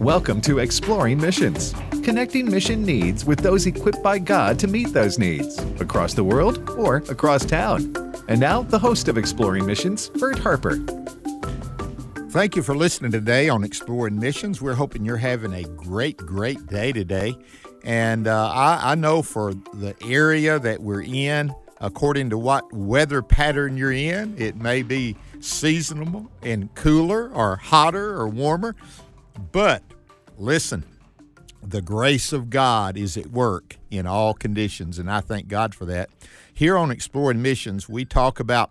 Welcome to Exploring Missions, connecting mission needs with those equipped by God to meet those needs across the world or across town. And now, the host of Exploring Missions, Bert Harper. Thank you for listening today on Exploring Missions. We're hoping you're having a great, great day today. And uh, I, I know for the area that we're in, according to what weather pattern you're in, it may be seasonable and cooler or hotter or warmer. But listen, the grace of God is at work in all conditions, and I thank God for that. Here on Exploring Missions, we talk about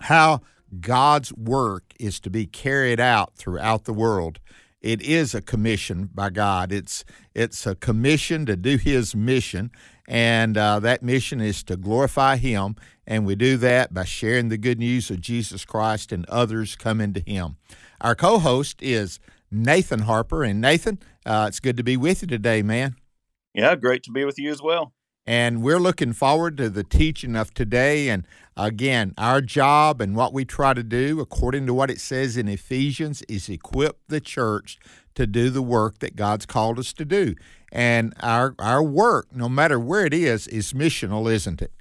how God's work is to be carried out throughout the world. It is a commission by God. It's it's a commission to do His mission, and uh, that mission is to glorify Him. And we do that by sharing the good news of Jesus Christ and others coming to Him. Our co-host is Nathan Harper, and Nathan, uh, it's good to be with you today, man. Yeah, great to be with you as well. And we're looking forward to the teaching of today. And again, our job and what we try to do, according to what it says in Ephesians, is equip the church to do the work that God's called us to do. And our our work, no matter where it is, is missional, isn't it?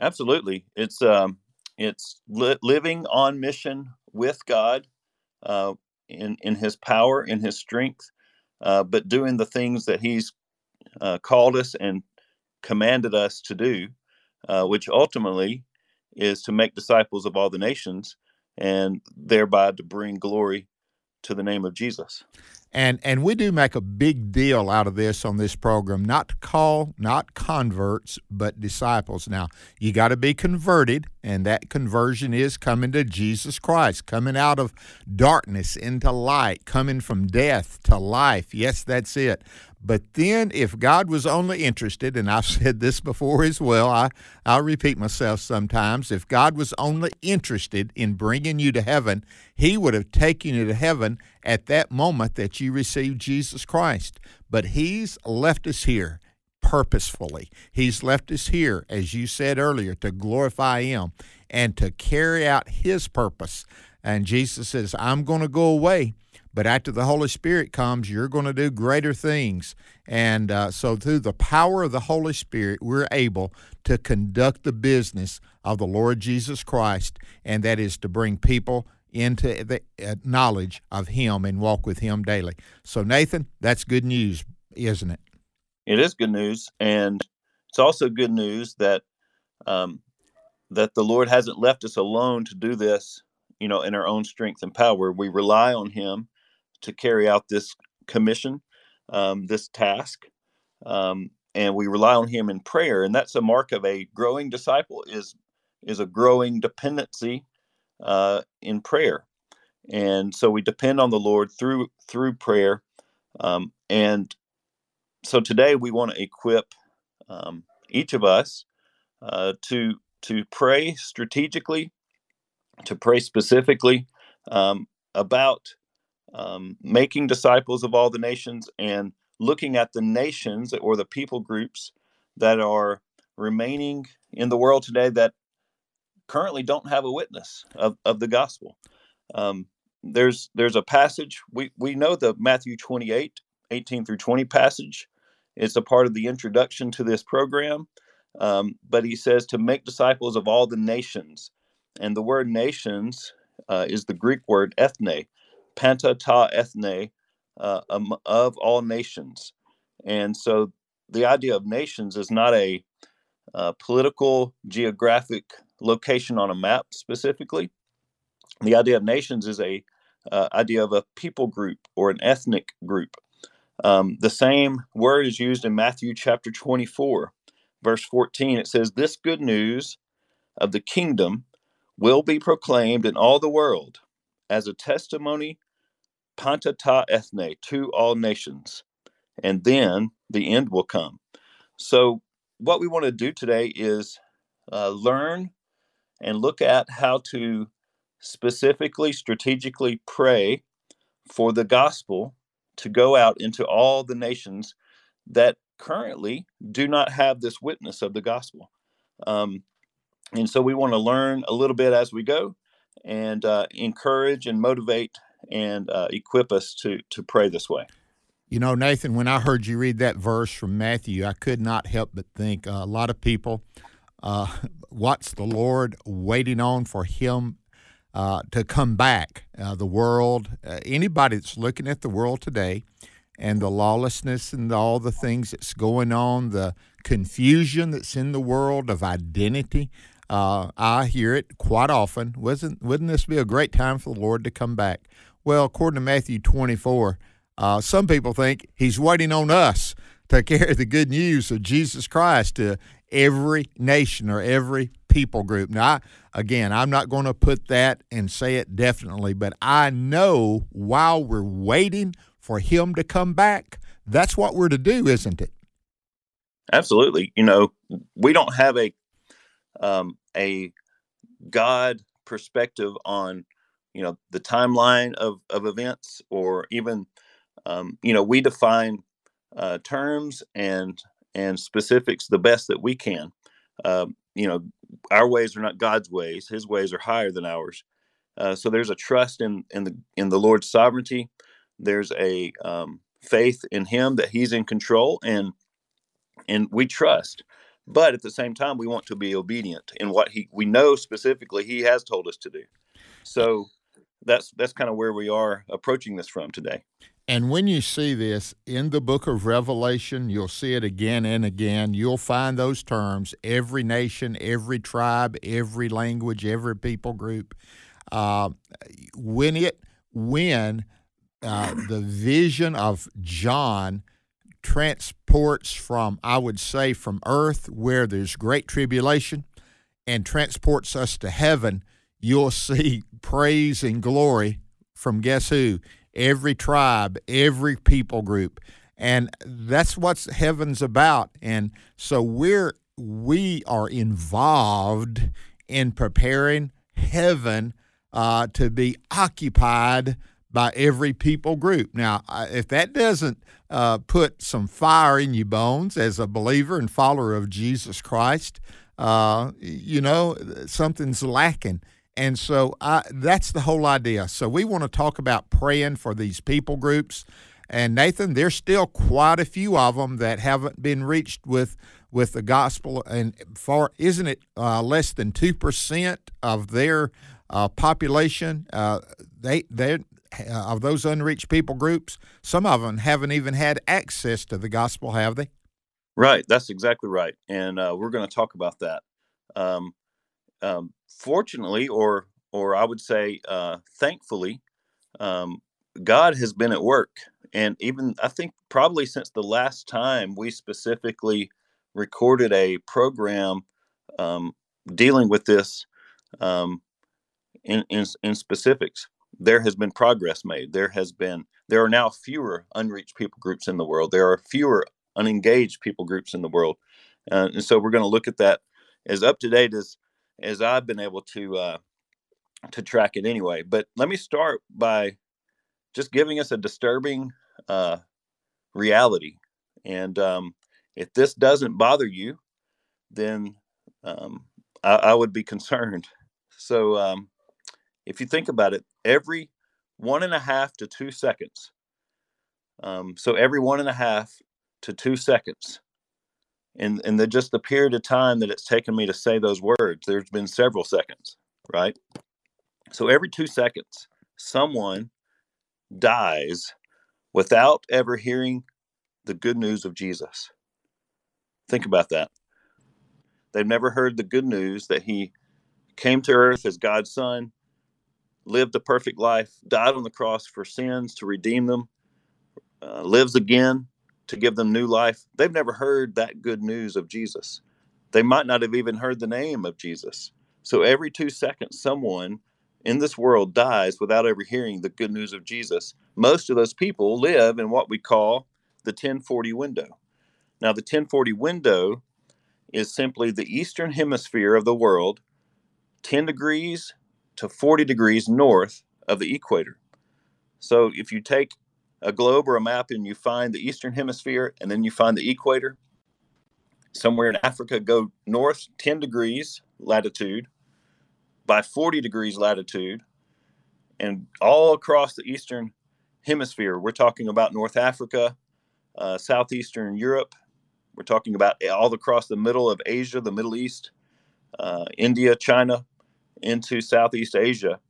Absolutely. It's um, it's li- living on mission with God, uh, in in His power, in His strength, uh, but doing the things that He's uh, called us and commanded us to do, uh, which ultimately is to make disciples of all the nations and thereby to bring glory to the name of Jesus. And and we do make a big deal out of this on this program, not to call not converts, but disciples. Now, you got to be converted, and that conversion is coming to Jesus Christ, coming out of darkness into light, coming from death to life. Yes, that's it. But then, if God was only interested, and I've said this before as well, I, I'll repeat myself sometimes. If God was only interested in bringing you to heaven, He would have taken you to heaven at that moment that you received Jesus Christ. But He's left us here purposefully. He's left us here, as you said earlier, to glorify Him and to carry out His purpose. And Jesus says, I'm going to go away but after the Holy Spirit comes, you're going to do greater things. And uh, so, through the power of the Holy Spirit, we're able to conduct the business of the Lord Jesus Christ, and that is to bring people into the uh, knowledge of Him and walk with Him daily. So, Nathan, that's good news, isn't it? It is good news, and it's also good news that um, that the Lord hasn't left us alone to do this, you know, in our own strength and power. We rely on Him to carry out this commission, um, this task, um, and we rely on Him in prayer. And that's a mark of a growing disciple is is a growing dependency uh, in prayer. And so we depend on the Lord through through prayer. Um, and so today we want to equip um, each of us uh, to to pray strategically, to pray specifically um, about um, making disciples of all the nations and looking at the nations or the people groups that are remaining in the world today that currently don't have a witness of, of the gospel. Um, there's there's a passage we we know the Matthew 28 18 through 20 passage. It's a part of the introduction to this program. Um, but he says to make disciples of all the nations. And the word nations uh, is the Greek word ethne, panta ta ethne, uh, um, of all nations. And so the idea of nations is not a uh, political geographic location on a map specifically. The idea of nations is a uh, idea of a people group or an ethnic group. Um, the same word is used in Matthew chapter 24, verse 14. It says, This good news of the kingdom will be proclaimed in all the world as a testimony panta ta ethne, to all nations, and then the end will come. So, what we want to do today is uh, learn and look at how to specifically, strategically pray for the gospel to go out into all the nations that currently do not have this witness of the gospel. Um, and so we want to learn a little bit as we go and uh, encourage and motivate and uh, equip us to, to pray this way. You know, Nathan, when I heard you read that verse from Matthew, I could not help but think uh, a lot of people, uh, what's the Lord waiting on for Him uh, to come back? Uh, the world, uh, anybody that's looking at the world today and the lawlessness and all the things that's going on, the confusion that's in the world of identity. Uh, I hear it quite often. Wasn't wouldn't this be a great time for the Lord to come back? Well, according to Matthew 24, uh, some people think he's waiting on us to carry the good news of Jesus Christ to every nation or every people group. Now, I, again, I'm not going to put that and say it definitely, but I know while we're waiting for him to come back, that's what we're to do, isn't it? Absolutely. You know, we don't have a um, a God perspective on you know the timeline of of events or even um, you know we define uh, terms and and specifics the best that we can. Um, you know our ways are not god's ways his ways are higher than ours. Uh, so there's a trust in in the in the lord's sovereignty. There's a um, faith in him that he's in control and and we trust. But at the same time we want to be obedient in what he we know specifically he has told us to do. So that's that's kind of where we are approaching this from today and when you see this in the book of Revelation, you'll see it again and again. You'll find those terms every nation, every tribe, every language, every people group. Uh, when it, when uh, the vision of John transports from, I would say, from earth where there's great tribulation and transports us to heaven, you'll see praise and glory from guess who? every tribe, every people group. And that's what heaven's about. And so we're we are involved in preparing heaven uh, to be occupied by every people group. Now, if that doesn't uh, put some fire in your bones as a believer and follower of Jesus Christ, uh, you know, something's lacking. And so I, that's the whole idea. So we want to talk about praying for these people groups. And Nathan, there's still quite a few of them that haven't been reached with with the gospel. And far isn't it uh, less than two percent of their uh, population? Uh, they they uh, of those unreached people groups. Some of them haven't even had access to the gospel, have they? Right. That's exactly right. And uh, we're going to talk about that. Um, um, fortunately, or or I would say uh, thankfully, um, God has been at work, and even I think probably since the last time we specifically recorded a program um, dealing with this um, in, in in specifics, there has been progress made. There has been there are now fewer unreached people groups in the world. There are fewer unengaged people groups in the world, uh, and so we're going to look at that as up to date as as I've been able to uh, to track it anyway. But let me start by just giving us a disturbing uh, reality, and um, if this doesn't bother you, then um, I, I, would be concerned. So um, if you think about it, every one and a half to two seconds. Um, so every one and a half to two seconds, in in the just the period of time that it's taken me to say those words there's been several seconds right? So every two seconds someone dies without ever hearing the good news of jesus. Think about that. They've never heard the good news that he came to earth as god's son lived a perfect life died on the cross for sins to redeem them uh, lives again to give them new life, they've never heard that good news of Jesus. They might not have even heard the name of Jesus. So every two seconds, someone in this world dies without ever hearing the good news of Jesus. Most of those people live in what we call the 1040 window. Now, the 1040 window is simply the eastern hemisphere of the world, 10 degrees to 40 degrees north of the equator. So if you take a globe or a map and you find the eastern hemisphere and then you find the equator, somewhere in Africa, go north 10 degrees latitude by 40 degrees latitude, and all across the eastern hemisphere, we're talking about North Africa, uh, southeastern Europe, we're talking about all across the middle of Asia, the Middle East, uh, India, China, into Southeast Asia.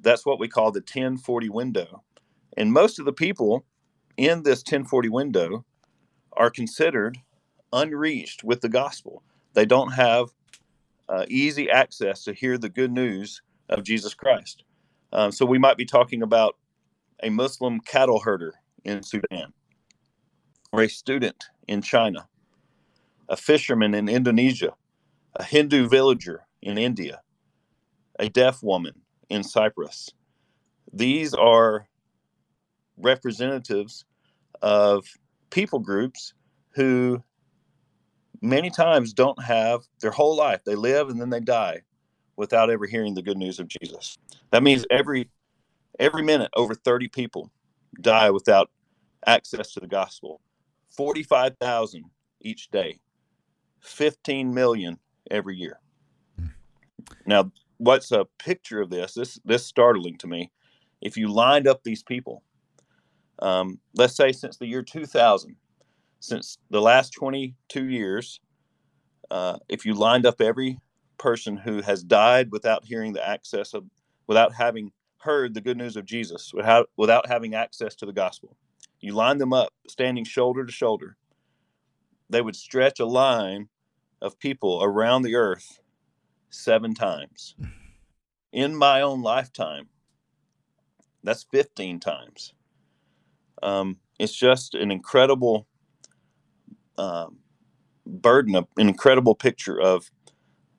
That's what we call the 1040 window. And most of the people in this 1040 window are considered unreached with the gospel. They don't have uh, easy access to hear the good news of Jesus Christ. Um, so we might be talking about a Muslim cattle herder in Sudan, or a student in China, a fisherman in Indonesia, a Hindu villager in India, a deaf woman in Cyprus. These are representatives of people groups who many times don't have their whole life. They live and then they die without ever hearing the good news of Jesus. That means every every minute over 30 people die without access to the gospel. 45,000 each day. 15 million every year. Hmm. Now, what's a picture of this? This this startling to me. If you lined up these people, um, let's say since the year 2000, since the last 22 years, uh, if you lined up every person who has died without hearing the access of, without having heard the good news of Jesus, without without having access to the gospel, you line them up standing shoulder to shoulder they would stretch a line of people around the earth seven times. In my own lifetime, that's 15 times. Um, it's just an incredible um, burden, an incredible picture of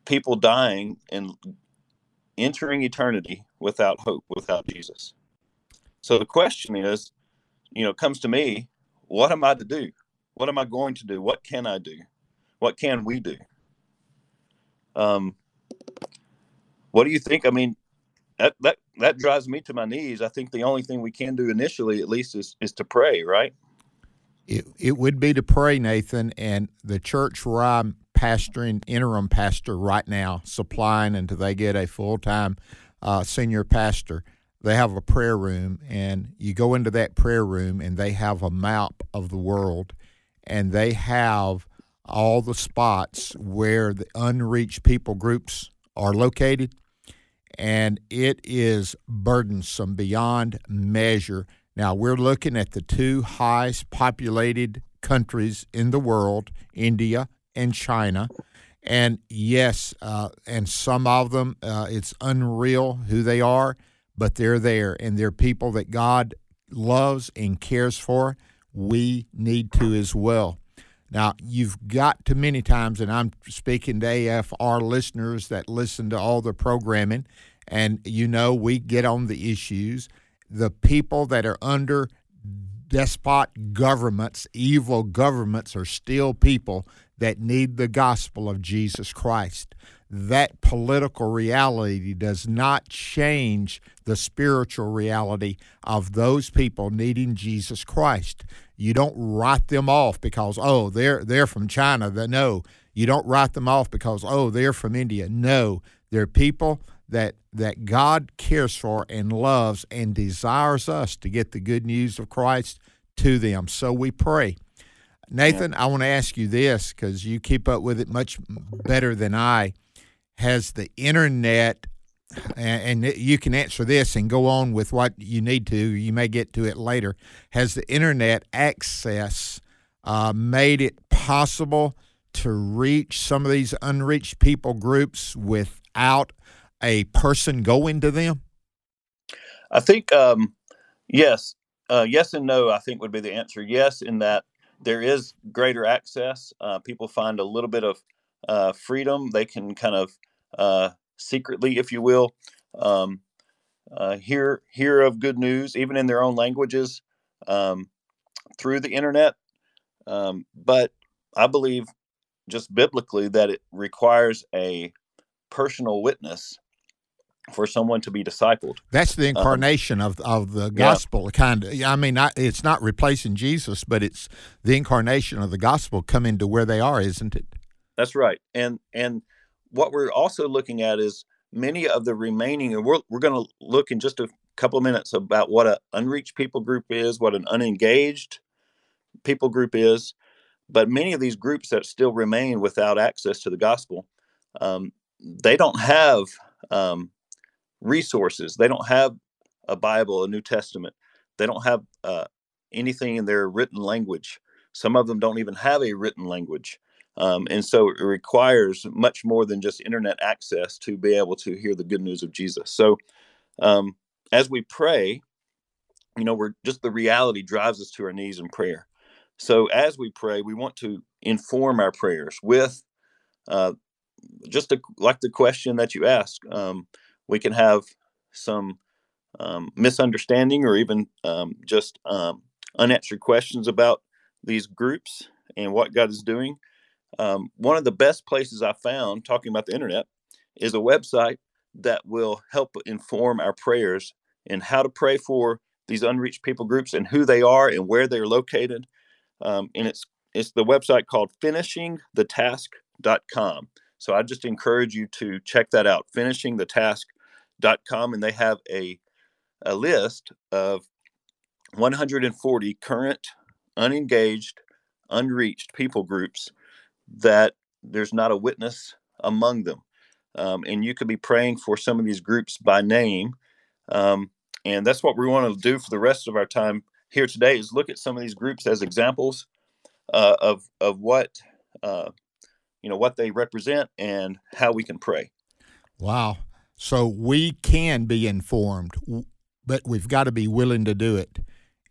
people dying and entering eternity without hope, without Jesus. So the question is, you know, comes to me, what am I to do? What am I going to do? What can I do? What can we do? Um, what do you think? I mean, that that that drives me to my knees. I think the only thing we can do initially, at least, is is to pray. Right? It it would be to pray, Nathan, and the church where I'm pastoring, interim pastor right now, supplying until they get a full time uh, senior pastor they have a prayer room and you go into that prayer room and they have a map of the world and they have all the spots where the unreached people groups are located, and it is burdensome beyond measure. Now, we're looking at the two highest populated countries in the world, India and China. And yes, uh, and some of them, uh, it's unreal who they are, but they're there, and they're people that God loves and cares for we need to as well. Now, you've got to many times, and I'm speaking to AFR listeners that listen to all the programming, and you know we get on the issues. The people that are under despot governments, evil governments, are still people that need the gospel of Jesus Christ that political reality does not change the spiritual reality of those people needing Jesus Christ. You don't write them off because oh they're they're from China. No, you don't write them off because oh they're from India. No, they're people that that God cares for and loves and desires us to get the good news of Christ to them. So we pray. Nathan, I want to ask you this because you keep up with it much better than I has the internet and you can answer this and go on with what you need to. You may get to it later. Has the internet access uh, made it possible to reach some of these unreached people groups without a person going to them? I think um, yes, uh, yes and no. I think would be the answer. Yes, in that there is greater access. Uh, people find a little bit of uh, freedom. They can kind of uh, secretly, if you will, um, uh, hear hear of good news, even in their own languages, um, through the internet. Um, but I believe just biblically that it requires a personal witness for someone to be discipled. That's the incarnation um, of of the gospel, yeah. kind of. I mean, not, it's not replacing Jesus, but it's the incarnation of the gospel coming to where they are, isn't it? That's right. And and what we're also looking at is many of the remaining, and we're we're going to look in just a couple minutes about what an unreached people group is, what an unengaged people group is, but many of these groups that still remain without access to the gospel, um, they don't have um, resources. They don't have a Bible, a New Testament. They don't have uh, anything in their written language. Some of them don't even have a written language. Um, and so it requires much more than just internet access to be able to hear the good news of Jesus. So um, as we pray, you know, we're just the reality drives us to our knees in prayer. So as we pray, we want to inform our prayers with uh, just a, like the question that you asked. Um, we can have some um, misunderstanding or even um, just um, unanswered questions about these groups and what God is doing. Um, one of the best places I found talking about the internet is a website that will help inform our prayers and how to pray for these unreached people groups and who they are and where they're located. Um, and it's it's the website called finishingthetask.com. So I just encourage you to check that out, finishingthetask.com, and they have a a list of 140 current unengaged, unreached people groups that there's not a witness among them. Um, and you could be praying for some of these groups by name. Um, and that's what we want to do for the rest of our time here today is look at some of these groups as examples uh, of, of what, uh, you know, what they represent and how we can pray. Wow. So we can be informed, but we've got to be willing to do it.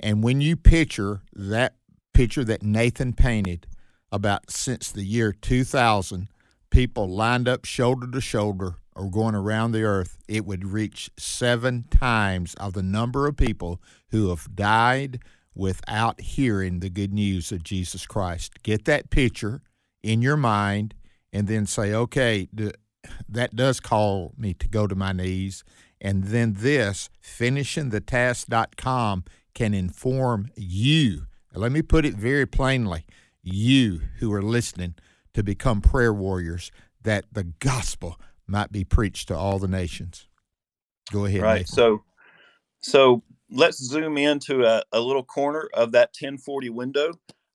And when you picture that picture that Nathan painted about since the year 2000, people lined up shoulder to shoulder or going around the earth, it would reach seven times of the number of people who have died without hearing the good news of Jesus Christ. Get that picture in your mind and then say, okay, that does call me to go to my knees. And then this, finishingthetask.com, can inform you. Let me put it very plainly you who are listening to become prayer warriors that the gospel might be preached to all the nations. Go ahead. Right. Nathan. So, so let's zoom into a, a, little corner of that 1040 window,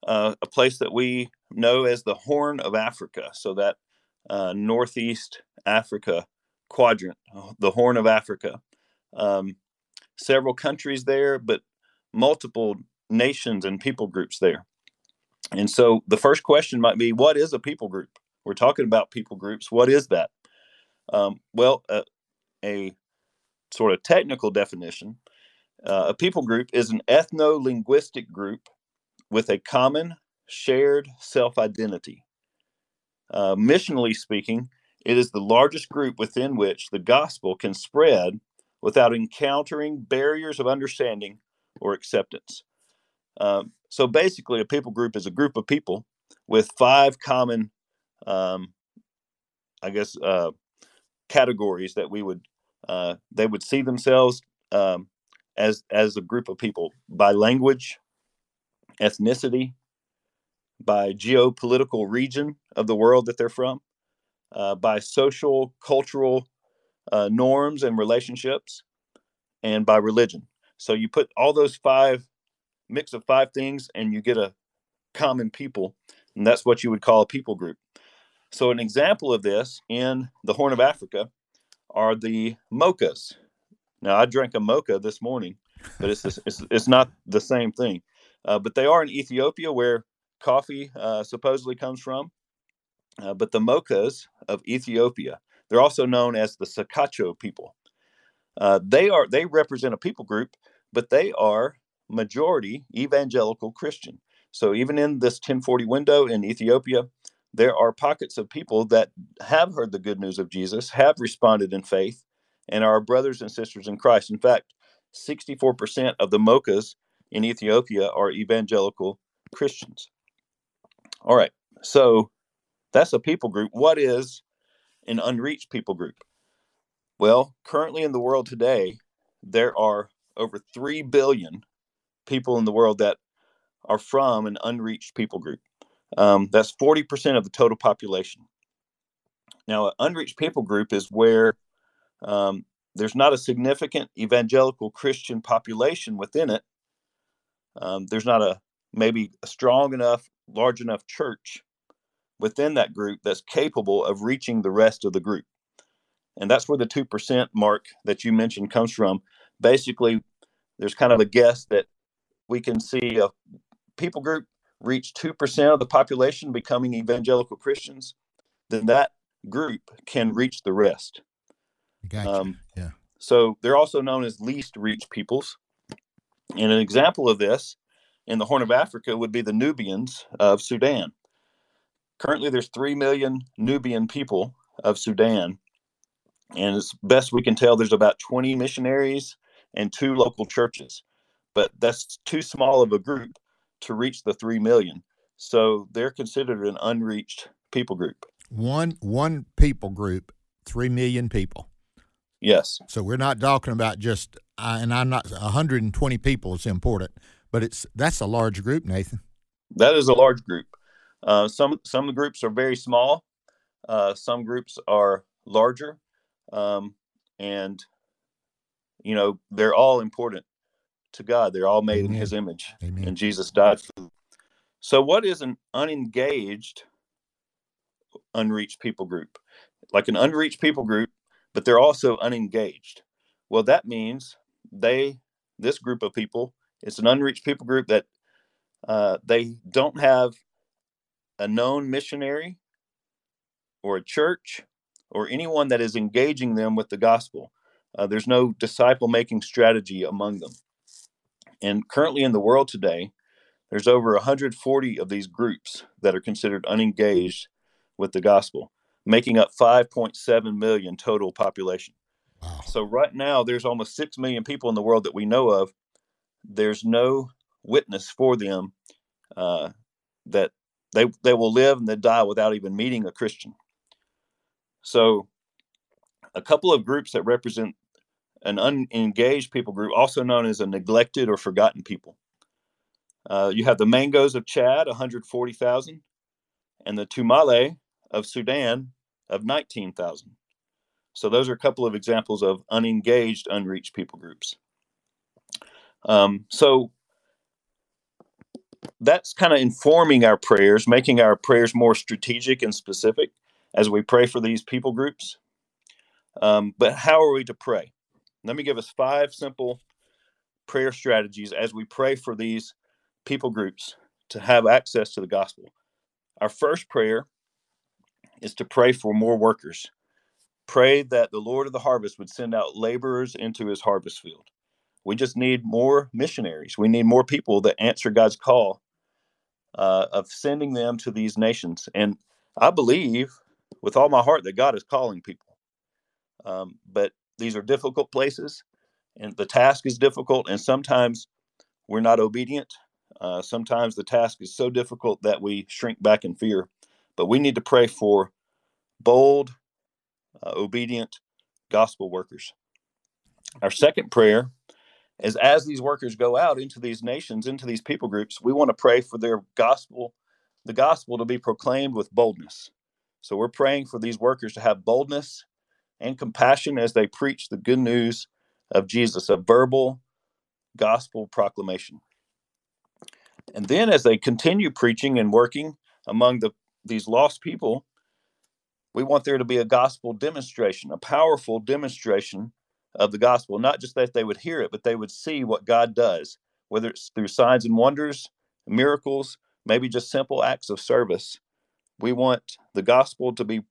uh, a place that we know as the Horn of Africa. So that uh, northeast Africa quadrant, the Horn of Africa. Um, several countries there, but multiple nations and people groups there. And so the first question might be, what is a people group? We're talking about people groups. What is that? Um, well, uh, a sort of technical definition uh, a people group is an ethno linguistic group with a common shared self identity. Uh, missionally speaking, it is the largest group within which the gospel can spread without encountering barriers of understanding or acceptance. Um, so basically, a people group is a group of people with five common, um, I guess, uh, categories that we would uh, they would see themselves um, as as a group of people by language, ethnicity, by geopolitical region of the world that they're from, uh, by social cultural uh, norms and relationships, and by religion. So you put all those five mix of five things, and you get a common people, and that's what you would call a people group. So an example of this in the Horn of Africa are the mochas. Now I drank a mocha this morning, but it's it's, it's not the same thing. Uh, but they are in Ethiopia, where coffee uh, supposedly comes from. Uh, but the mochas of Ethiopia, they're also known as the Sakacho people. Uh, they are they represent a people group, but they are majority evangelical Christian. So even in this 1040 window in Ethiopia, there are pockets of people that have heard the good news of Jesus, have responded in faith, and are brothers and sisters in Christ. In fact, 64% of the mochas in Ethiopia are evangelical Christians. All right, so that's a people group. What is an unreached people group? Well, currently in the world today, there are over 3 billion people in the world that are from an unreached people group. Um, that's 40% of the total population. Now, an unreached people group is where um, there's not a significant evangelical Christian population within it. Um, there's not a maybe a strong enough, large enough church within that group that's capable of reaching the rest of the group. And that's where the 2% mark that you mentioned comes from. Basically, there's kind of a guess that we can see a people group reach 2% of the population becoming evangelical Christians, then that group can reach the rest. Gotcha. Um, yeah. So they're also known as least reached peoples. And an example of this in the Horn of Africa would be the Nubians of Sudan. Currently, there's 3 million Nubian people of Sudan. And as best we can tell, there's about 20 missionaries and two local churches. But that's too small of a group to reach the 3 million. So they're considered an unreached people group. One one people group, three million people. Yes. So we're not talking about just, and I'm not 120 people is important, but it's that's a large group, Nathan. That is a large group. Uh, some some groups are very small. Uh, some groups are larger, um, and you know they're all important to God. They're all made Amen. in His image, Amen. and Jesus died for them. So, what is an unengaged, unreached people group? Like an unreached people group, but they're also unengaged. Well, that means they, this group of people, it's an unreached people group that uh, they don't have a known missionary or a church or anyone that is engaging them with the gospel. Uh, there's no disciple making strategy among them. And currently in the world today, there's over 140 of these groups that are considered unengaged with the gospel, making up 5.7 million total population. Wow. So right now, there's almost 6 million people in the world that we know of. There's no witness for them uh, that they, they will live and they die without even meeting a Christian. So a couple of groups that represent an unengaged people group, also known as a neglected or forgotten people. Uh, you have the Mangos of Chad, 140,000, and the Tumale of Sudan of 19,000. So those are a couple of examples of unengaged, unreached people groups. Um, so that's kind of informing our prayers, making our prayers more strategic and specific as we pray for these people groups. Um, but how are we to pray? Let me give us five simple prayer strategies as we pray for these people groups to have access to the gospel. Our first prayer is to pray for more workers. Pray that the Lord of the harvest would send out laborers into his harvest field. We just need more missionaries. We need more people that answer God's call uh, of sending them to these nations. And I believe with all my heart that God is calling people. Um, but these are difficult places, and the task is difficult, and sometimes we're not obedient. Uh, sometimes the task is so difficult that we shrink back in fear. But we need to pray for bold, uh, obedient gospel workers. Our second prayer is as these workers go out into these nations, into these people groups, we want to pray for their gospel, the gospel to be proclaimed with boldness. So we're praying for these workers to have boldness and compassion as they preach the good news of Jesus, a verbal gospel proclamation. And then as they continue preaching and working among the these lost people, we want there to be a gospel demonstration, a powerful demonstration of the gospel, not just that they would hear it, but they would see what God does, whether it's through signs and wonders, miracles, maybe just simple acts of service. We want the gospel to be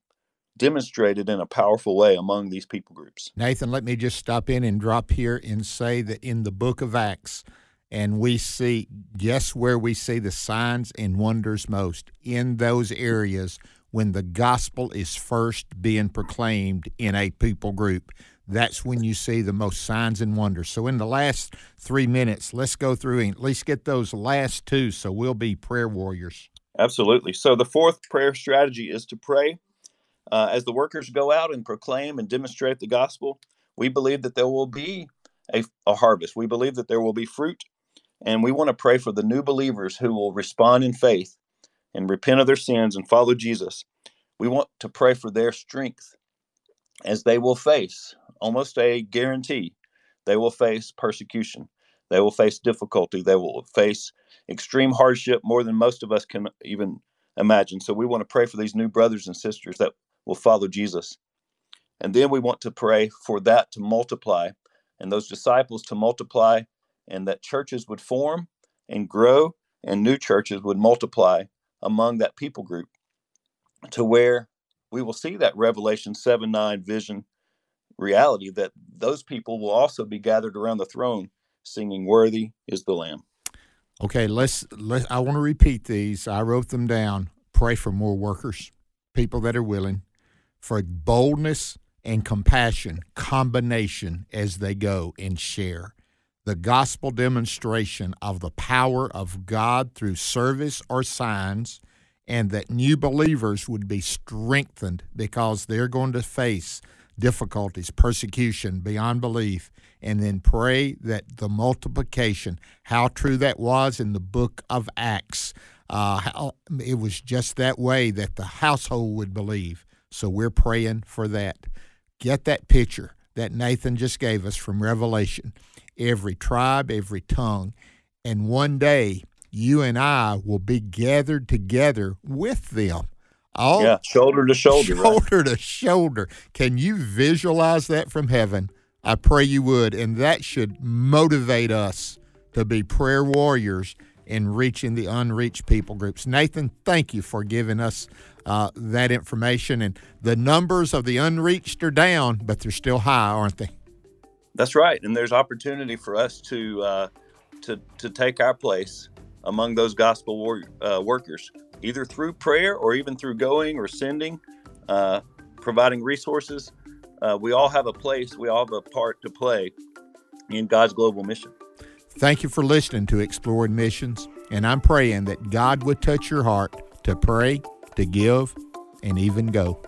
demonstrated in a powerful way among these people groups. Nathan, let me just stop in and drop here and say that in the book of Acts, and we see, guess where we see the signs and wonders most? In those areas when the gospel is first being proclaimed in a people group. That's when you see the most signs and wonders. So, in the last three minutes, let's go through and at least get those last two so we'll be prayer warriors. Absolutely. So the fourth prayer strategy is to pray uh, as the workers go out and proclaim and demonstrate the gospel. We believe that there will be a, a harvest. We believe that there will be fruit, and we want to pray for the new believers who will respond in faith and repent of their sins and follow Jesus. We want to pray for their strength as they will face almost a guarantee they will face persecution. They will face difficulty. They will face extreme hardship more than most of us can even imagine. So we want to pray for these new brothers and sisters that will follow Jesus. And then we want to pray for that to multiply and those disciples to multiply and that churches would form and grow and new churches would multiply among that people group to where we will see that Revelation 7 9 vision reality that those people will also be gathered around the throne singing, Worthy is the Lamb. Okay, let's let I want to repeat these. I wrote them down. Pray for more workers, people that are willing, for boldness and compassion combination as they go and share the gospel demonstration of the power of God through service or signs, and that new believers would be strengthened because they're going to face difficulties, persecution beyond belief, and then pray that the multiplication, how true that was in the book of Acts, uh, how it was just that way that the household would believe. So we're praying for that. Get that picture that Nathan just gave us from Revelation. Every tribe, every tongue. And one day, you and I will be gathered together with them. All yeah, shoulder to shoulder. Shoulder right? to shoulder. Can you visualize that from heaven? I pray you would. And that should motivate us to be prayer warriors in reaching the unreached people groups. Nathan, thank you for giving us uh, that information. And the numbers of the unreached are down, but they're still high, aren't they? That's right. And there's opportunity for us to uh, to to take our place among those gospel war, uh, workers, either through prayer or even through going or sending, uh, providing resources. Uh, we all have a place. We all have a part to play in God's global mission. Thank you for listening to Exploring Missions, and I'm praying that God would touch your heart to pray, to give, and even go.